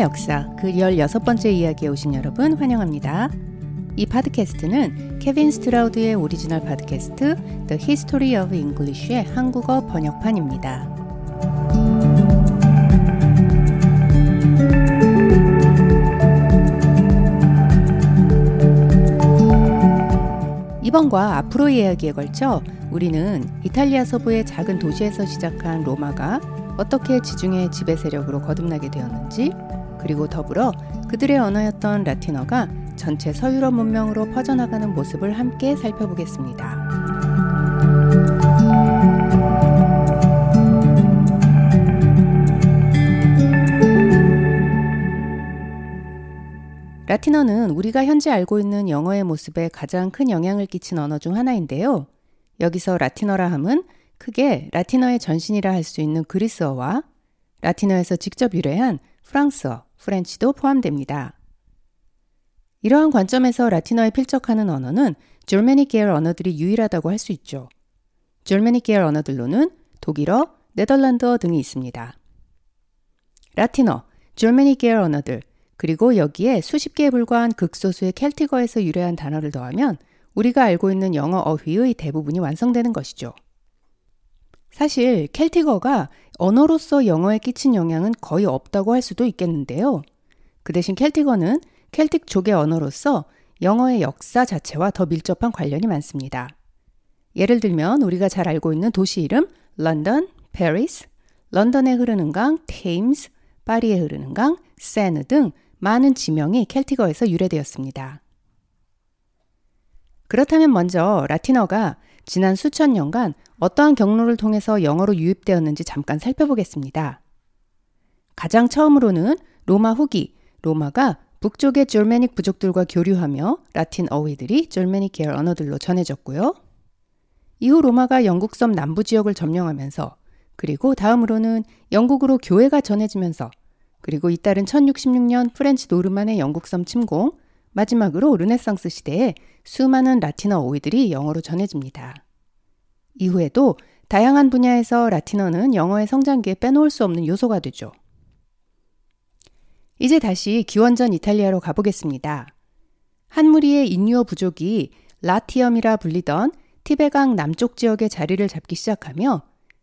역사 그 16번째 이야기에 오신 여러분 환영합니다. 이 팟캐스트는 케빈 스트라우드의 오리지널 팟캐스트 The History of English의 한국어 번역판입니다. 이번과 앞으로의 이야기에 걸쳐 우리는 이탈리아 서부의 작은 도시에서 시작한 로마가 어떻게 지중해 지배 세력으로 거듭나게 되었는지 그리고 더불어 그들의 언어였던 라틴어가 전체 서유럽 문명으로 퍼져나가는 모습을 함께 살펴보겠습니다. 라틴어는 우리가 현재 알고 있는 영어의 모습에 가장 큰 영향을 끼친 언어 중 하나인데요. 여기서 라틴어라 함은 크게 라틴어의 전신이라 할 수 있는 그리스어와 라틴어에서 직접 유래한 프랑스어, French도 포함됩니다. 이러한 관점에서 라틴어에 필적하는 언어는 Germanic 계열 언어들이 유일하다고 할 수 있죠. Germanic 계열 언어들로는 독일어, 네덜란드어 등이 있습니다. 라틴어, Germanic 계열 언어들, 그리고 여기에 수십 개에 불과한 극소수의 Celtic어에서 유래한 단어를 더하면 우리가 알고 있는 영어 어휘의 대부분이 완성되는 것이죠. 사실 Celtic어가 언어로서 영어에 끼친 영향은 거의 없다고 할 수도 있겠는데요. 그 대신 Celtic어는 Celtic족의 언어로서 영어의 역사 자체와 더 밀접한 관련이 많습니다. 예를 들면 우리가 잘 알고 있는 도시 이름 런던, 페리스, 런던에 흐르는 강 Thames, 파리에 흐르는 강 세느 등 많은 지명이 켈틱어에서 유래되었습니다. 그렇다면 먼저 라틴어가 지난 수천 년간 어떠한 경로를 통해서 영어로 유입되었는지 잠깐 살펴보겠습니다. 가장 처음으로는 로마 후기, 로마가 북쪽의 졸메닉 부족들과 교류하며 라틴 어휘들이 졸메닉 계열 언어들로 전해졌고요. 이후 로마가 영국 섬 남부 지역을 점령하면서 그리고 다음으로는 영국으로 교회가 전해지면서 그리고 잇따른 1066년 French 노르만의 영국 섬 침공, 마지막으로 르네상스 시대에 수많은 라틴어 어휘들이 영어로 전해집니다. 이후에도 다양한 분야에서 라틴어는 영어의 성장기에 빼놓을 수 없는 요소가 되죠. 이제 다시 기원전 이탈리아로 가보겠습니다. 한 무리의 인구어 부족이 Latium이라 불리던 티베강 남쪽 지역에 자리를 잡기 시작하며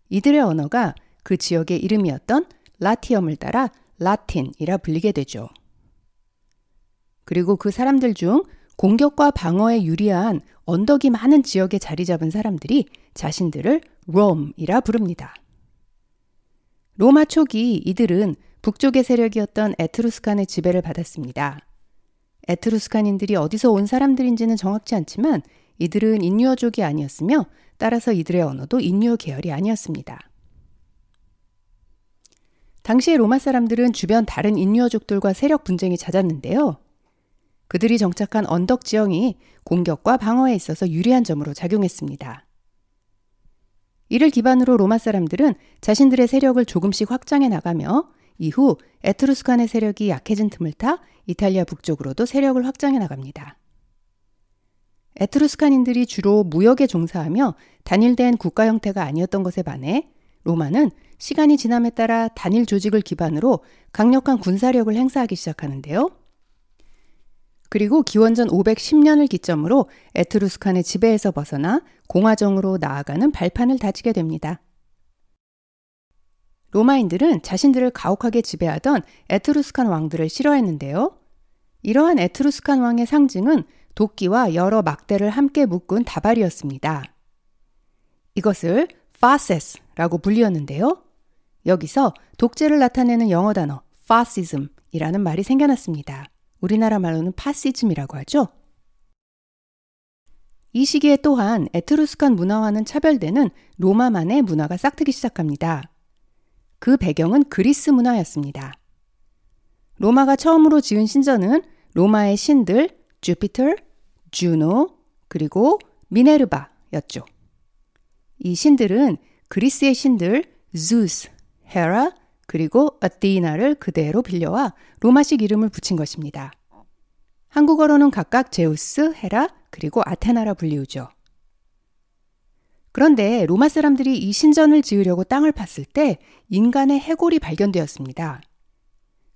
이들의 언어가 그 지역의 이름이었던 라티엄을 따라 라틴이라 불리게 되죠. 그리고 그 사람들 중 공격과 방어에 유리한 언덕이 많은 지역에 자리 잡은 사람들이 자신들을 롬이라 부릅니다. 로마 초기 이들은 북쪽의 세력이었던 에트루스칸의 지배를 받았습니다. 에트루스칸인들이 어디서 온 사람들인지는 정확치 않지만 이들은 인유어족이 아니었으며 따라서 이들의 언어도 인유어 계열이 아니었습니다. 당시의 로마 사람들은 주변 다른 인유어족들과 세력 분쟁이 잦았는데요. 그들이 정착한 언덕 지형이 공격과 방어에 있어서 유리한 점으로 작용했습니다. 이를 기반으로 로마 사람들은 자신들의 세력을 조금씩 확장해 나가며 이후 에트루스칸의 세력이 약해진 틈을 타 이탈리아 북쪽으로도 세력을 확장해 나갑니다. Etruscan인들이 주로 무역에 종사하며 단일된 국가 형태가 아니었던 것에 반해 로마는 시간이 지남에 따라 단일 조직을 기반으로 강력한 군사력을 행사하기 시작하는데요. 그리고 기원전 510년을 기점으로 Etruscan의 지배에서 벗어나 공화정으로 나아가는 발판을 다지게 됩니다. 로마인들은 자신들을 가혹하게 지배하던 Etruscan 왕들을 싫어했는데요. 이러한 Etruscan 왕의 상징은 도끼와 여러 막대를 함께 묶은 다발이었습니다. 이것을 fasces라고 불리었는데요. 여기서 독재를 나타내는 영어 단어 fascism이라는 말이 생겨났습니다. 우리나라 말로는 파시즘이라고 하죠. 이 시기에 또한 Etruscan 문화와는 차별되는 로마만의 문화가 싹트기 시작합니다. 그 배경은 그리스 문화였습니다. 로마가 처음으로 지은 신전은 로마의 신들 주피터, 주노, 그리고 미네르바였죠. 이 신들은 그리스의 신들 zu스, 헤라, 그리고 아티나를 그대로 빌려와 로마식 이름을 붙인 것입니다. 한국어로는 각각 제우스, 헤라, 그리고 아테나라 불리우죠. 그런데 로마 사람들이 이 신전을 지으려고 땅을 팠을 때 인간의 해골이 발견되었습니다.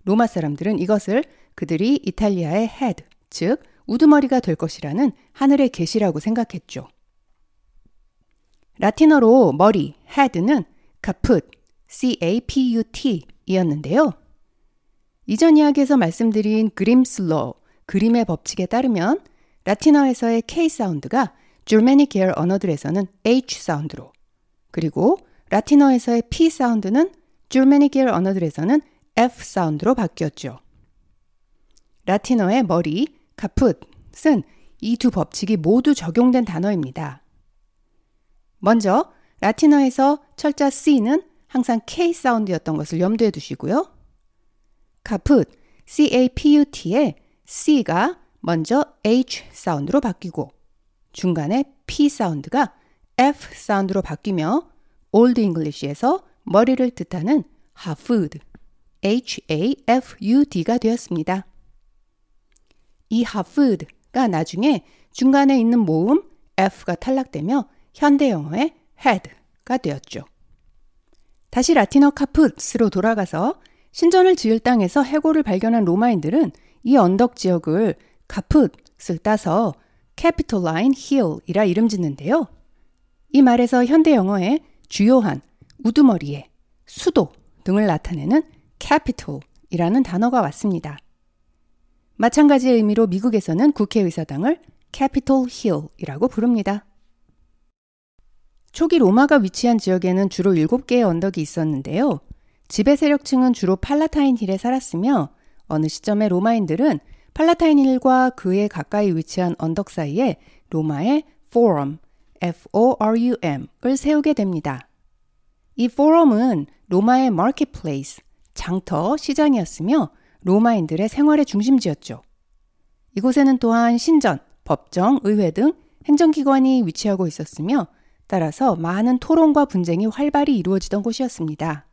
로마 사람들은 이것을 그들이 이탈리아의 head, 즉 우두머리가 될 것이라는 하늘의 계시라고 생각했죠. 라틴어로 머리, head는 caput, C-A-P-U-T 이었는데요. 이전 이야기에서 말씀드린 그림슬로, 그림의 법칙에 따르면 라틴어에서의 K 사운드가 줄메닉 계열 언어들에서는 H 사운드로, 그리고 라틴어에서의 P 사운드는 줄메닉 계열 언어들에서는 F 사운드로 바뀌었죠. 라틴어의 머리, 카풋은 이 두 법칙이 모두 적용된 단어입니다. 먼저 라틴어에서 철자 C는 항상 K 사운드였던 것을 염두에 두시고요. 카풋, C-A-P-U-T의 C가 먼저 H 사운드로 바뀌고 중간에 P 사운드가 F 사운드로 바뀌며 Old English에서 머리를 뜻하는 hafud, H-A-F-U-D가 되었습니다. 이 hafud가 나중에 중간에 있는 모음 F가 탈락되며 현대 영어의 head가 되었죠. 다시 라틴어 caput으로 돌아가서 신전을 지을 땅에서 해골을 발견한 로마인들은 이 언덕 지역을 카풋을 따서 Capitoline Hill이라 이름 짓는데요. 이 말에서 현대 영어의 주요한 우두머리에 수도 등을 나타내는 capital이라는 단어가 왔습니다. 마찬가지의 의미로 미국에서는 국회의사당을 Capitol Hill이라고 부릅니다. 초기 로마가 위치한 지역에는 주로 7개의 언덕이 있었는데요. 지배 세력층은 주로 Palatine Hill에 살았으며 어느 시점에 로마인들은 Palatine Hill과 그에 가까이 위치한 언덕 사이에 로마의 포럼, F-O-R-U-M을 세우게 됩니다. 이 포럼은 로마의 marketplace, 장터, 시장이었으며 로마인들의 생활의 중심지였죠. 이곳에는 또한 신전, 법정, 의회 등 행정기관이 위치하고 있었으며 따라서 많은 토론과 분쟁이 활발히 이루어지던 곳이었습니다.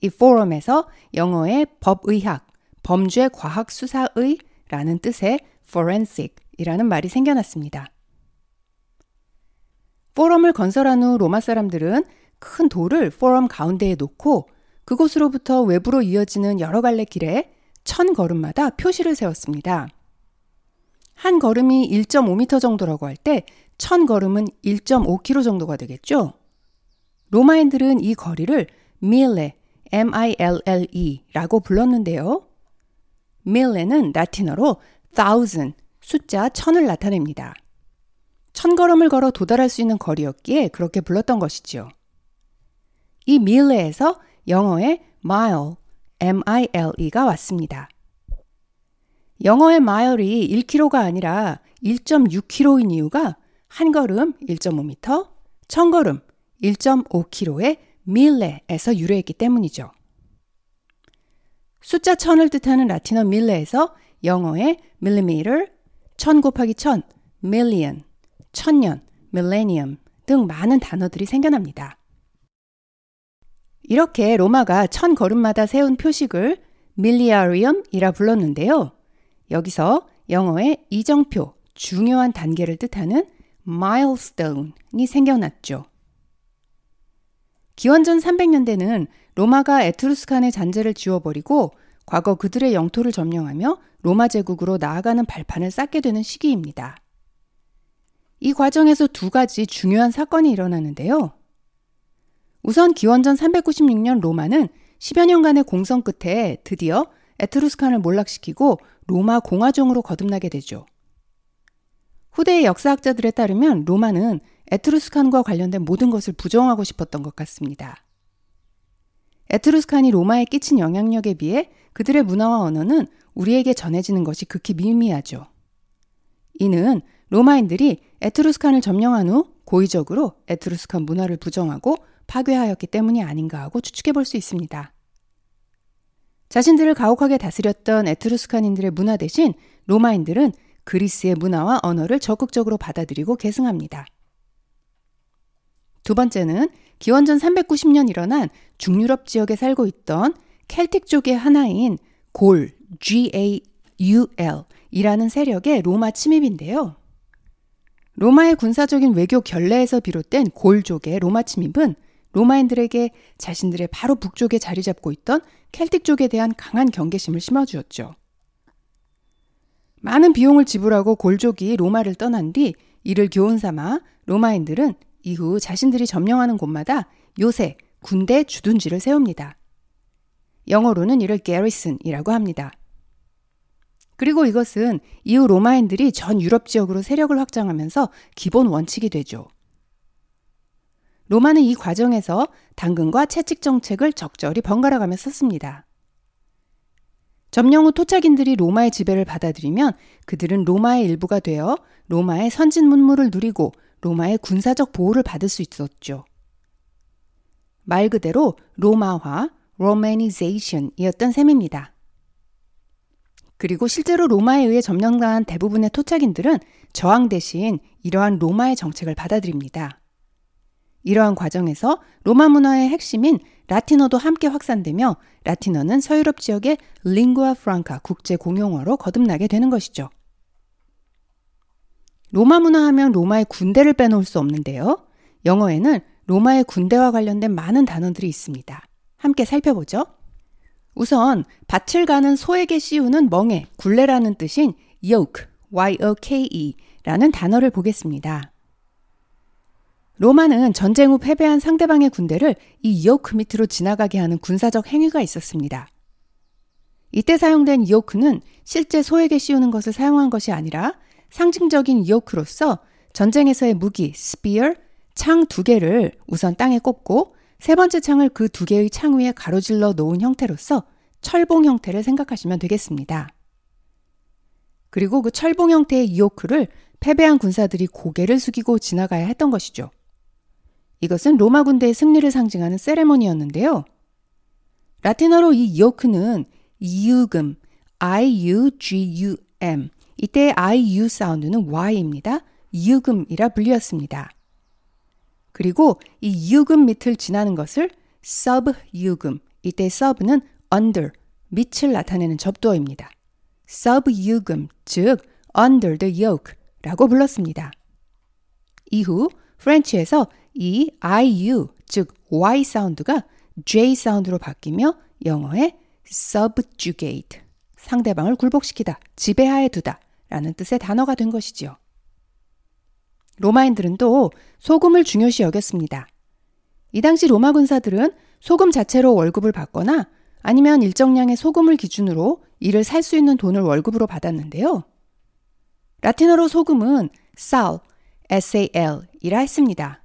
이 포럼에서 영어의 법의학, 범죄 과학 수사의 라는 뜻의 forensic이라는 말이 생겨났습니다. 포럼을 건설한 후 로마 사람들은 큰 돌을 포럼 가운데에 놓고 그곳으로부터 외부로 이어지는 여러 갈래 길에 천 걸음마다 표시를 세웠습니다. 한 걸음이 1.5m 정도라고 할 때 천 걸음은 1.5km 정도가 되겠죠? 로마인들은 이 거리를 밀레, M-I-L-L-E 라고 불렀는데요. 밀레는 라틴어로 thousand, 숫자 천을 나타냅니다. 천 걸음을 걸어 도달할 수 있는 거리였기에 그렇게 불렀던 것이지요. 이 밀레에서 영어의 mile, M-I-L-E가 왔습니다. 영어의 mile이 1km가 아니라 1.6km인 이유가 한 걸음 1.5m, 천 걸음 1.5km의 밀레에서 유래했기 때문이죠. 숫자 천을 뜻하는 라틴어 밀레에서 영어의 millimeter, 천 곱하기 천, million, 천년, millennium 등 많은 단어들이 생겨납니다. 이렇게 로마가 천 걸음마다 세운 표식을 밀리아리엄이라 불렀는데요. 여기서 영어의 이정표, 중요한 단계를 뜻하는 milestone이 생겨났죠. 기원전 300년대는 로마가 에트루스칸의 잔재를 지워버리고 과거 그들의 영토를 점령하며 로마 제국으로 나아가는 발판을 쌓게 되는 시기입니다. 이 과정에서 두 가지 중요한 사건이 일어나는데요. 우선 기원전 396년 로마는 10여 년간의 공성 끝에 드디어 Etruscan을 몰락시키고 로마 공화정으로 거듭나게 되죠. 후대의 역사학자들에 따르면 로마는 Etruscan과 관련된 모든 것을 부정하고 싶었던 것 같습니다. Etruscan이 로마에 끼친 영향력에 비해 그들의 문화와 언어는 우리에게 전해지는 것이 극히 미미하죠. 이는 로마인들이 Etruscan을 점령한 후 고의적으로 Etruscan 문화를 부정하고 파괴하였기 때문이 아닌가 하고 추측해 볼 수 있습니다. 자신들을 가혹하게 다스렸던 에트루스칸인들의 문화 대신 로마인들은 그리스의 문화와 언어를 적극적으로 받아들이고 계승합니다. 두 번째는 기원전 390년 일어난 중유럽 지역에 살고 있던 켈틱족의 하나인 골, G-A-U-L 이라는 세력의 로마 침입인데요. 로마의 군사적인 외교 결례에서 비롯된 골족의 로마 침입은 로마인들에게 자신들의 바로 북쪽에 자리 잡고 있던 켈틱 쪽에 대한 강한 경계심을 심어주었죠. 많은 비용을 지불하고 골족이 로마를 떠난 뒤 이를 교훈 삼아 로마인들은 이후 자신들이 점령하는 곳마다 요새 군대 주둔지를 세웁니다. 영어로는 이를 게리슨이라고 합니다. 그리고 이것은 이후 로마인들이 전 유럽 지역으로 세력을 확장하면서 기본 원칙이 되죠. 로마는 이 과정에서 당근과 채찍 정책을 적절히 번갈아가며 썼습니다. 점령 후 토착인들이 로마의 지배를 받아들이면 그들은 로마의 일부가 되어 로마의 선진 문물을 누리고 로마의 군사적 보호를 받을 수 있었죠. 말 그대로 로마화, 로마니제이션이었던 셈입니다. 그리고 실제로 로마에 의해 점령당한 대부분의 토착인들은 저항 대신 이러한 로마의 정책을 받아들입니다. 이러한 과정에서 로마 문화의 핵심인 라틴어도 함께 확산되며 라틴어는 서유럽 지역의 링구아 프랑카 국제 공용어로 거듭나게 되는 것이죠. 로마 문화 하면 로마의 군대를 빼놓을 수 없는데요. 영어에는 로마의 군대와 관련된 많은 단어들이 있습니다. 함께 살펴보죠. 우선 밭을 가는 소에게 씌우는 멍에, 굴레라는 뜻인 yoke, y-o-k-e라는 단어를 보겠습니다. 로마는 전쟁 후 패배한 상대방의 군대를 이 yoke 밑으로 지나가게 하는 군사적 행위가 있었습니다. 이때 사용된 yoke는 실제 소에게 씌우는 것을 사용한 것이 아니라 상징적인 yoke로서 전쟁에서의 무기, spear, 창두 개를 우선 땅에 꼽고 세 번째 창을 그 두 개의 창 위에 가로질러 놓은 형태로서 철봉 형태를 생각하시면 되겠습니다. 그리고 그 철봉 형태의 이오크를 패배한 군사들이 고개를 숙이고 지나가야 했던 것이죠. 이것은 로마 군대의 승리를 상징하는 세레모니였는데요. 라틴어로 이 이오크는 iugum, I-U-G-U-M. 이때의 I-U 사운드는 Y입니다. iugum이라 불리었습니다. 그리고 이 iugum 밑을 지나는 것을 sub iugum, 이때 sub는 under, 밑을 나타내는 접두어입니다. sub iugum, 즉 under the yoke 라고 불렀습니다. 이후 French에서 이 IU, 즉 Y 사운드가 J 사운드로 바뀌며 영어의 subjugate, 상대방을 굴복시키다, 지배하에 두다 라는 뜻의 단어가 된 것이지요. 로마인들은 또 소금을 중요시 여겼습니다. 이 당시 로마 군사들은 소금 자체로 월급을 받거나 아니면 일정량의 소금을 기준으로 이를 살 수 있는 돈을 월급으로 받았는데요. 라틴어로 소금은 sal, sal 이라 했습니다.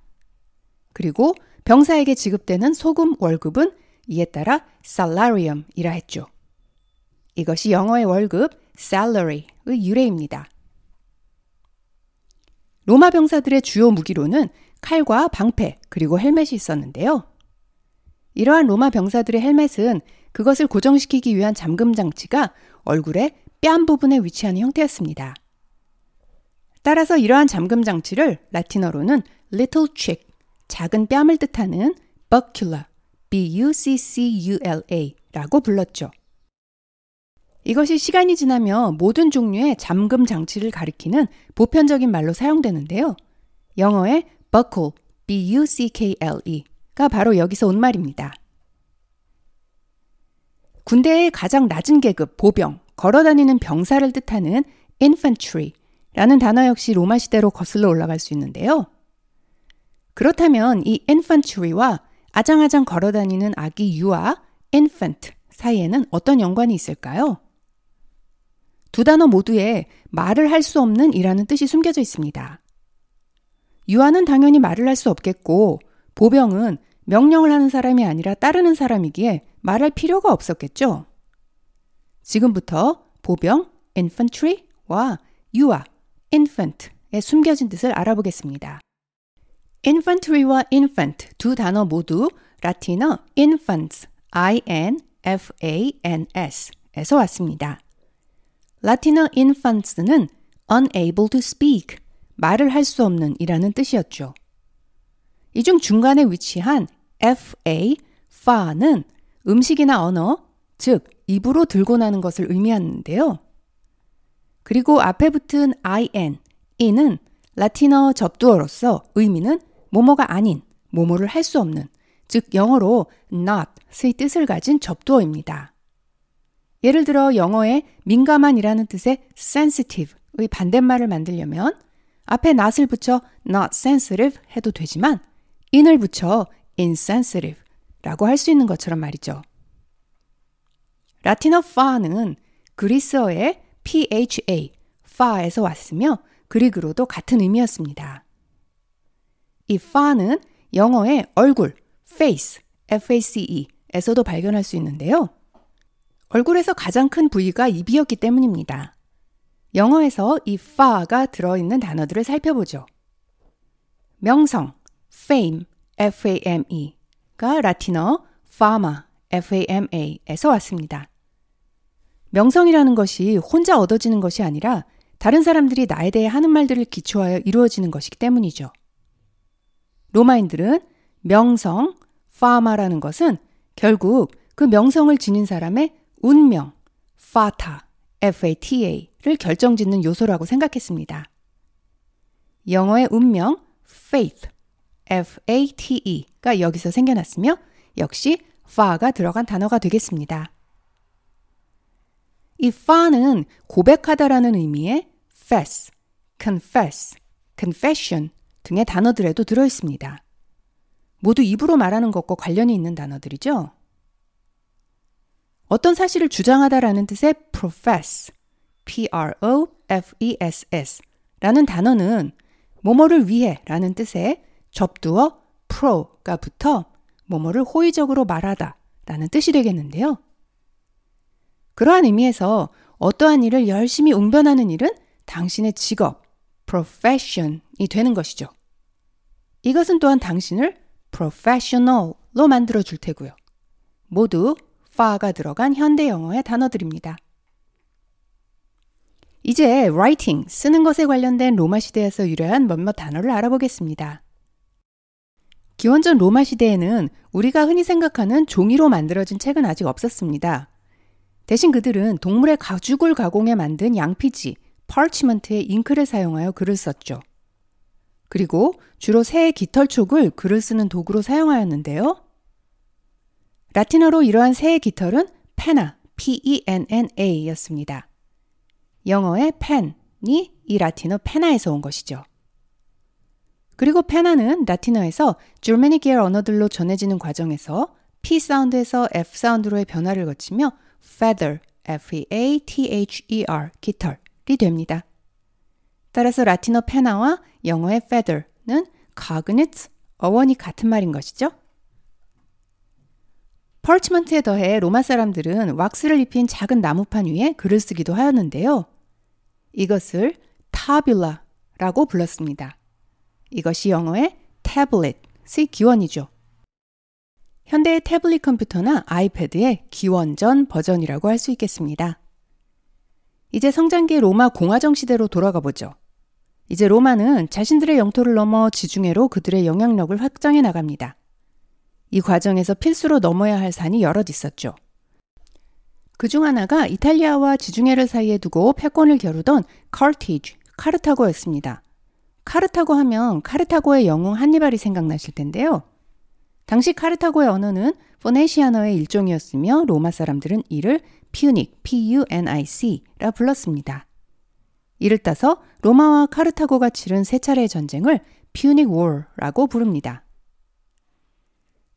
그리고 병사에게 지급되는 소금 월급은 이에 따라 salarium이라 했죠. 이것이 영어의 월급 salary의 유래입니다. 로마 병사들의 주요 무기로는 칼과 방패 그리고 헬멧이 있었는데요. 이러한 로마 병사들의 헬멧은 그것을 고정시키기 위한 잠금 장치가 얼굴의 뺨 부분에 위치하는 형태였습니다. 따라서 이러한 잠금 장치를 라틴어로는 little chick, 작은 뺨을 뜻하는 buccula, b-u-c-c-u-l-a 라고 불렀죠. 이것이 시간이 지나며 모든 종류의 잠금 장치를 가리키는 보편적인 말로 사용되는데요. 영어의 buckle, b-u-c-k-l-e가 바로 여기서 온 말입니다. 군대의 가장 낮은 계급, 보병, 걸어다니는 병사를 뜻하는 infantry 라는 단어 역시 로마 시대로 거슬러 올라갈 수 있는데요. 그렇다면 이 infantry와 아장아장 걸어다니는 아기 유아 infant 사이에는 어떤 연관이 있을까요? 두 단어 모두에 말을 할 수 없는 이라는 뜻이 숨겨져 있습니다. 유아는 당연히 말을 할 수 없겠고, 보병은 명령을 하는 사람이 아니라 따르는 사람이기에 말할 필요가 없었겠죠. 지금부터 보병, infantry와 유아, infant의 숨겨진 뜻을 알아보겠습니다. infantry와 infant 두 단어 모두 라틴어 infants, i-n-f-a-n-s에서 왔습니다. 라틴어 infants는 unable to speak, 말을 할 수 없는 이라는 뜻이었죠. 이 중 중간에 위치한 fa, fa는 음식이나 언어, 즉 입으로 들고 나는 것을 의미하는데요. 그리고 앞에 붙은 in, in은 라틴어 접두어로서 의미는 모모가 아닌, 모모를 할 수 없는, 즉 영어로 not의 뜻을 가진 접두어입니다. 예를 들어 영어의 민감한이라는 뜻의 sensitive의 반대말을 만들려면 앞에 not을 붙여 not sensitive 해도 되지만 in을 붙여 insensitive 라고 할 수 있는 것처럼 말이죠. 라틴어 fa는 그리스어의 pha, fa에서 왔으며 그리그로도 같은 의미였습니다. 이 fa는 영어의 얼굴, face, f-a-c-e에서도 발견할 수 있는데요. 얼굴에서 가장 큰 부위가 입이었기 때문입니다. 영어에서 이 fa가 들어있는 단어들을 살펴보죠. 명성, fame, f-a-m-e가 라틴어 fama, f-a-m-a에서 왔습니다. 명성이라는 것이 혼자 얻어지는 것이 아니라 다른 사람들이 나에 대해 하는 말들을 기초하여 이루어지는 것이기 때문이죠. 로마인들은 명성, 파마라는 것은 결국 그 명성을 지닌 사람의 운명, fata, f-a-t-a를 결정짓는 요소라고 생각했습니다. 영어의 운명, faith, f-a-t-e가 여기서 생겨났으며 역시 fa가 들어간 단어가 되겠습니다. 이 fa는 고백하다라는 의미의 fess, confess, confession 등의 단어들에도 들어 있습니다. 모두 입으로 말하는 것과 관련이 있는 단어들이죠. 어떤 사실을 주장하다라는 뜻의 profess, p-r-o-f-e-s-s 라는 단어는 뭐뭐를 위해 라는 뜻의 접두어 pro가 붙어 뭐뭐를 호의적으로 말하다 라는 뜻이 되겠는데요. 그러한 의미에서 어떠한 일을 열심히 웅변하는 일은 당신의 직업, profession이 되는 것이죠. 이것은 또한 당신을 professional로 만들어 줄 테고요. 모두 fa가 들어간 현대 영어의 단어들입니다. 이제 writing, 쓰는 것에 관련된 로마 시대에서 유래한 몇몇 단어를 알아보겠습니다. 기원전 로마 시대에는 우리가 흔히 생각하는 종이로 만들어진 책은 아직 없었습니다. 대신 그들은 동물의 가죽을 가공해 만든 양피지, parchment에 잉크를 사용하여 글을 썼죠. 그리고 주로 새의 깃털촉을 글을 쓰는 도구로 사용하였는데요. 라틴어로 이러한 새의 깃털은 페나, p-e-n-n-a 였습니다. 영어의 펜이 이 라틴어 페나에서 온 것이죠. 그리고 페나는 라틴어에서 줄메니 계열 언어들로 전해지는 과정에서 P 사운드에서 F 사운드로의 변화를 거치며 feather, f-e-a-t-h-e-r, 깃털이 됩니다. 따라서 라틴어 페나와 영어의 feather는 cognate, 어원이 같은 말인 것이죠. 펄치먼트에 더해 로마 사람들은 왁스를 입힌 작은 나무판 위에 글을 쓰기도 하였는데요. 이것을 타뷸라라고 불렀습니다. 이것이 영어의 태블릿의 기원이죠. 현대의 태블릿 컴퓨터나 아이패드의 기원전 버전이라고 할 수 있겠습니다. 이제 성장기 로마 공화정 시대로 돌아가 보죠. 이제 로마는 자신들의 영토를 넘어 지중해로 그들의 영향력을 확장해 나갑니다. 이 과정에서 필수로 넘어야 할 산이 여럿 있었죠. 그 중 하나가 이탈리아와 지중해를 사이에 두고 패권을 겨루던 카르티지, 카르타고였습니다. 카르타고 하면 카르타고의 영웅 한니발이 생각나실 텐데요. 당시 카르타고의 언어는 포네시아어의 일종이었으며 로마 사람들은 이를 퓨닉, P-U-N-I-C라 불렀습니다. 이를 따서 로마와 카르타고가 치른 세 차례의 전쟁을 퓨닉 월라고 부릅니다.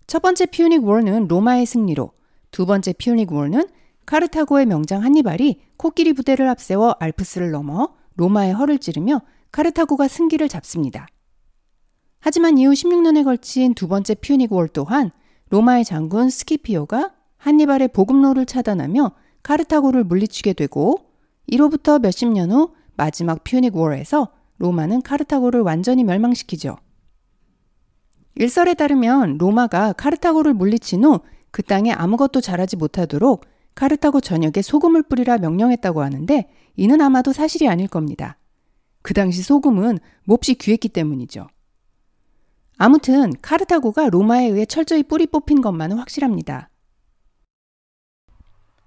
첫 번째 퓨닉 월는 로마의 승리로, 두 번째 퓨닉 월는 카르타고의 명장 한니발이 코끼리 부대를 앞세워 알프스를 넘어 로마의 허를 찌르며 카르타고가 승기를 잡습니다. 하지만 이후 16년에 걸친 두 번째 퓨닉 월 또한 로마의 장군 스키피오가 한니발의 보급로를 차단하며 카르타고를 물리치게 되고 이로부터 몇십 년 후 마지막 퓨닉 월에서 로마는 카르타고를 완전히 멸망시키죠. 일설에 따르면 로마가 카르타고를 물리친 후 그 땅에 아무것도 자라지 못하도록 카르타고 전역에 소금을 뿌리라 명령했다고 하는데 이는 아마도 사실이 아닐 겁니다. 그 당시 소금은 몹시 귀했기 때문이죠. 아무튼 카르타고가 로마에 의해 철저히 뿌리 뽑힌 것만은 확실합니다.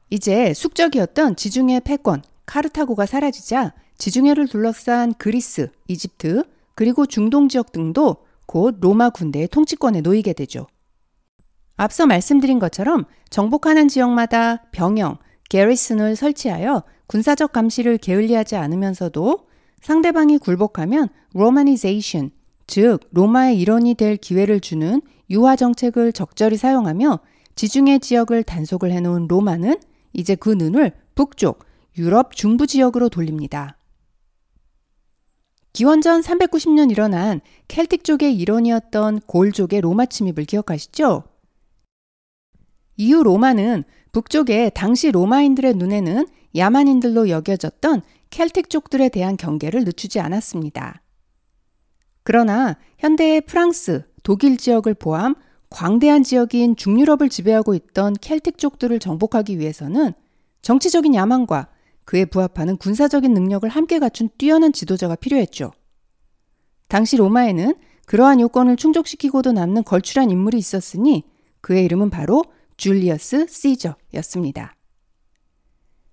이제 숙적이었던 지중해 패권 카르타고가 사라지자 지중해를 둘러싼 그리스, 이집트, 그리고 중동 지역 등도 곧 로마 군대의 통치권에 놓이게 되죠. 앞서 말씀드린 것처럼 정복하는 지역마다 병영, 게리슨을 설치하여 군사적 감시를 게을리하지 않으면서도 상대방이 굴복하면 로마니제이션, 즉 로마의 일원이 될 기회를 주는 유화 정책을 적절히 사용하며 지중해 지역을 단속을 해놓은 로마는 이제 그 눈을 북쪽 유럽 중부 지역으로 돌립니다. 기원전 390년 일어난 켈틱 쪽의 일원이었던 골족의 로마 침입을 기억하시죠? 이후 로마는 북쪽에 당시 로마인들의 눈에는 야만인들로 여겨졌던 켈틱 쪽들에 대한 경계를 늦추지 않았습니다. 그러나 현대의 프랑스, 독일 지역을 포함 광대한 지역인 중유럽을 지배하고 있던 켈틱 쪽들을 정복하기 위해서는 정치적인 야망과 그에 부합하는 군사적인 능력을 함께 갖춘 뛰어난 지도자가 필요했죠. 당시 로마에는 그러한 요건을 충족시키고도 남는 걸출한 인물이 있었으니 그의 이름은 바로 줄리어스 시저였습니다.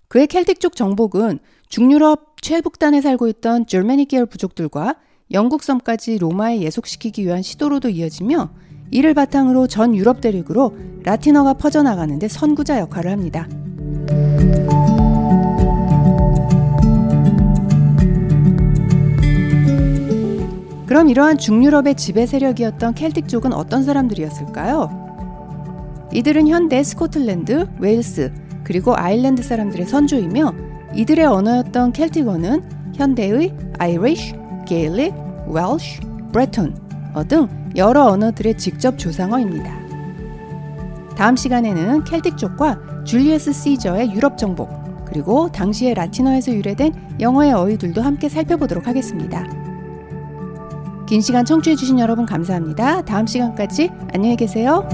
그의 켈틱 쪽 정복은 중유럽 최북단에 살고 있던 계열 부족들과 영국 섬까지 로마에 예속시키기 위한 시도로도 이어지며 이를 바탕으로 전 유럽 대륙으로 라틴어가 퍼져나가는데 선구자 역할을 합니다. 그럼 이러한 중유럽의 지배 세력이었던 Celtic족은 어떤 사람들이었을까요? 이들은 현대 스코틀랜드, 웨일스, 그리고 아일랜드 사람들의 선조이며 이들의 언어였던 Celtic어는 현대의 Irish, Gaelic, Welsh, Breton 등 여러 언어들의 직접 조상어입니다. 다음 시간에는 Celtic족과 줄리어스 시저의 유럽 정복, 그리고 당시의 라틴어에서 유래된 영어의 어휘들도 함께 살펴보도록 하겠습니다. 긴 시간 청취해주신 여러분 감사합니다. 다음 시간까지 안녕히 계세요.